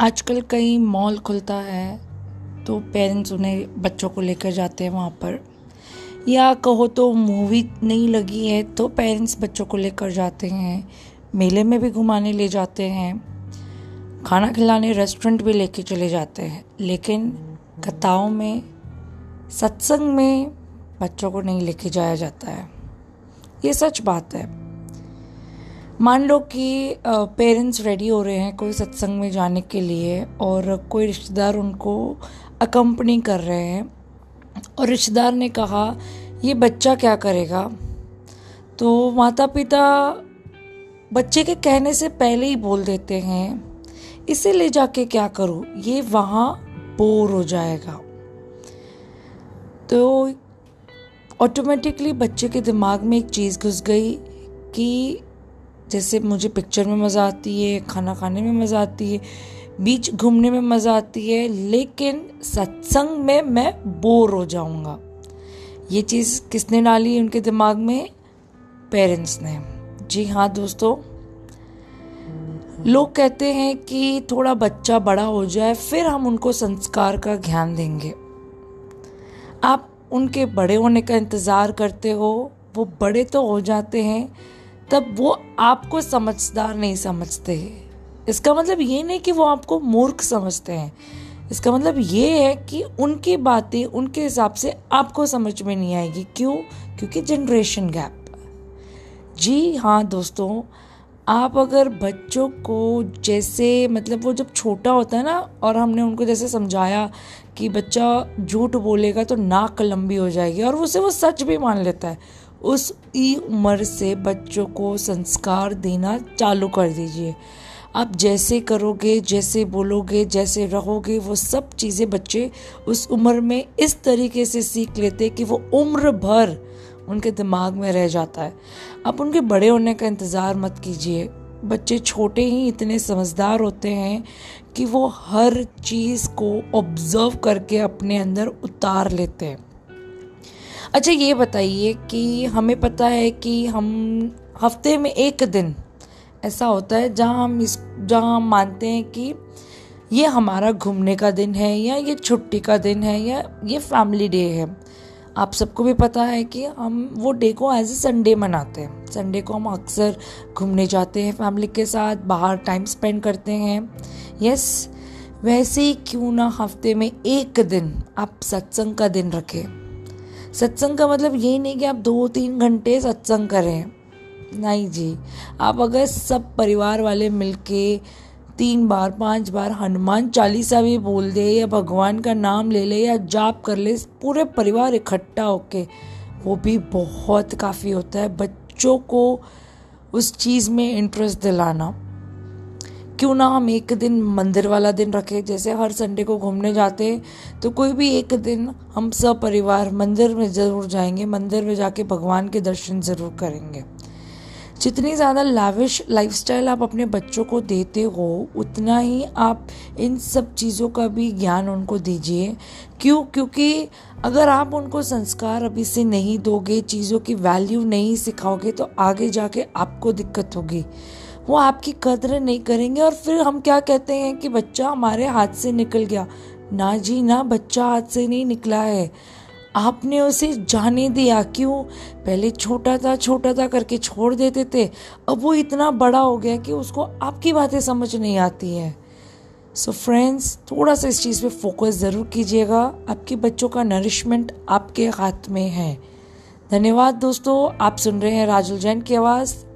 आजकल कई मॉल खुलता है तो पेरेंट्स उन्हें बच्चों को लेकर जाते हैं वहाँ पर। या कहो तो मूवी नहीं लगी है तो पेरेंट्स बच्चों को लेकर जाते हैं, मेले में भी घुमाने ले जाते हैं, खाना खिलाने रेस्टोरेंट भी लेके चले जाते हैं। लेकिन कथाओं में, सत्संग में बच्चों को नहीं लेके जाया जाता है। ये सच बात है। मान लो कि पेरेंट्स रेडी हो रहे हैं कोई सत्संग में जाने के लिए और कोई रिश्तेदार उनको अकम्पनी कर रहे हैं और रिश्तेदार ने कहा, ये बच्चा क्या करेगा? तो माता पिता बच्चे के कहने से पहले ही बोल देते हैं, इसे ले जाके क्या करूँ? ये वहाँ बोर हो जाएगा। तो ऑटोमेटिकली बच्चे के दिमाग में एक चीज़ घुस गई कि जैसे मुझे पिक्चर में मज़ा आती है, खाना खाने में मज़ा आती है बीच घूमने में मज़ा आती है, लेकिन सत्संग में मैं बोर हो जाऊँगा। ये चीज़ किसने डाली उनके दिमाग में? पेरेंट्स ने। जी हाँ दोस्तों। लोग कहते हैं कि थोड़ा बच्चा बड़ा हो जाए, फिर हम उनको संस्कार का ध्यान देंगे। आप उनके बड़े होने का इंतज़ार करते हो, वो बड़े तो हो जाते हैं तब वो आपको समझदार नहीं समझते। इसका मतलब ये नहीं कि वो आपको मूर्ख समझते हैं। इसका मतलब ये है कि उनकी बातें, उनके हिसाब से आपको समझ में नहीं आएगी। क्यों? क्योंकि जनरेशन गैप जी हाँ दोस्तों, आप अगर बच्चों को जैसे मतलब वो जब छोटा होता है ना, और हमने उनको जैसे समझाया कि बच्चा झूठ बोलेगा तो नाक लंबी हो जाएगी, और उसे वो सच भी मान लेता है। उस ई उम्र से बच्चों को संस्कार देना चालू कर दीजिए। आप जैसे करोगे, जैसे बोलोगे, जैसे रहोगे, वो सब चीज़ें बच्चे उस उम्र में इस तरीके से सीख लेते कि वो उम्र भर उनके दिमाग में रह जाता है। आप उनके बड़े होने का इंतज़ार मत कीजिए। बच्चे छोटे ही इतने समझदार होते हैं कि वो हर चीज़ को ऑब्ज़र्व करके अपने अंदर उतार लेते हैं। अच्छा ये बताइए कि हमें पता है कि हम हफ़्ते में एक दिन ऐसा होता है जहाँ हम इस, जहाँ हम मानते हैं कि ये हमारा घूमने का दिन है या ये छुट्टी का दिन है या ये फैमिली डे है। आप सबको भी पता है कि हम वो डे को एज ए संडे मनाते हैं। संडे को हम अक्सर घूमने जाते हैं फैमिली के साथ, बाहर टाइम स्पेंड करते हैं। यस वैसे ही क्यों ना हफ़्ते में एक दिन आप सत्संग का दिन रखें। सत्संग का मतलब ये नहीं कि आप दो तीन घंटे सत्संग करें। नहीं जी। आप अगर सब परिवार वाले मिलके तीन बार, पाँच बार हनुमान चालीसा भी बोल दे या भगवान का नाम ले ले या जाप कर ले, पूरे परिवार इकट्ठा होके, वो भी बहुत काफ़ी होता है बच्चों को उस चीज़ में इंटरेस्ट दिलाना। क्यों ना हम एक दिन मंदिर वाला दिन रखें? जैसे हर संडे को घूमने जाते हैं तो कोई भी एक दिन हम सब परिवार मंदिर में ज़रूर जाएँगे, मंदिर में जाके भगवान के दर्शन ज़रूर करेंगे। जितनी ज़्यादा लाविश लाइफस्टाइल आप अपने बच्चों को देते हो, उतना ही आप इन सब चीज़ों का भी ज्ञान उनको दीजिए। क्यों? क्योंकि अगर आप उनको संस्कार अभी से नहीं दोगे, चीज़ों की वैल्यू नहीं सिखाओगे तो आगे जाके आपको दिक्कत होगी। वो आपकी कदर नहीं करेंगे। और फिर हम क्या कहते हैं कि बच्चा हमारे हाथ से निकल गया। ना जी, ना बच्चा हाथ से नहीं निकला है। आपने उसे जाने दिया क्यों? पहले छोटा था छोटा था करके छोड़ देते थे। अब वो इतना बड़ा हो गया कि उसको आपकी बातें समझ नहीं आती है। सो so फ्रेंड्स थोड़ा सा इस चीज़ पे फोकस ज़रूर कीजिएगा। आपके बच्चों का नरिशमेंट आपके हाथ में है। धन्यवाद दोस्तों, आप सुन रहे हैं राजुल जैन की आवाज़।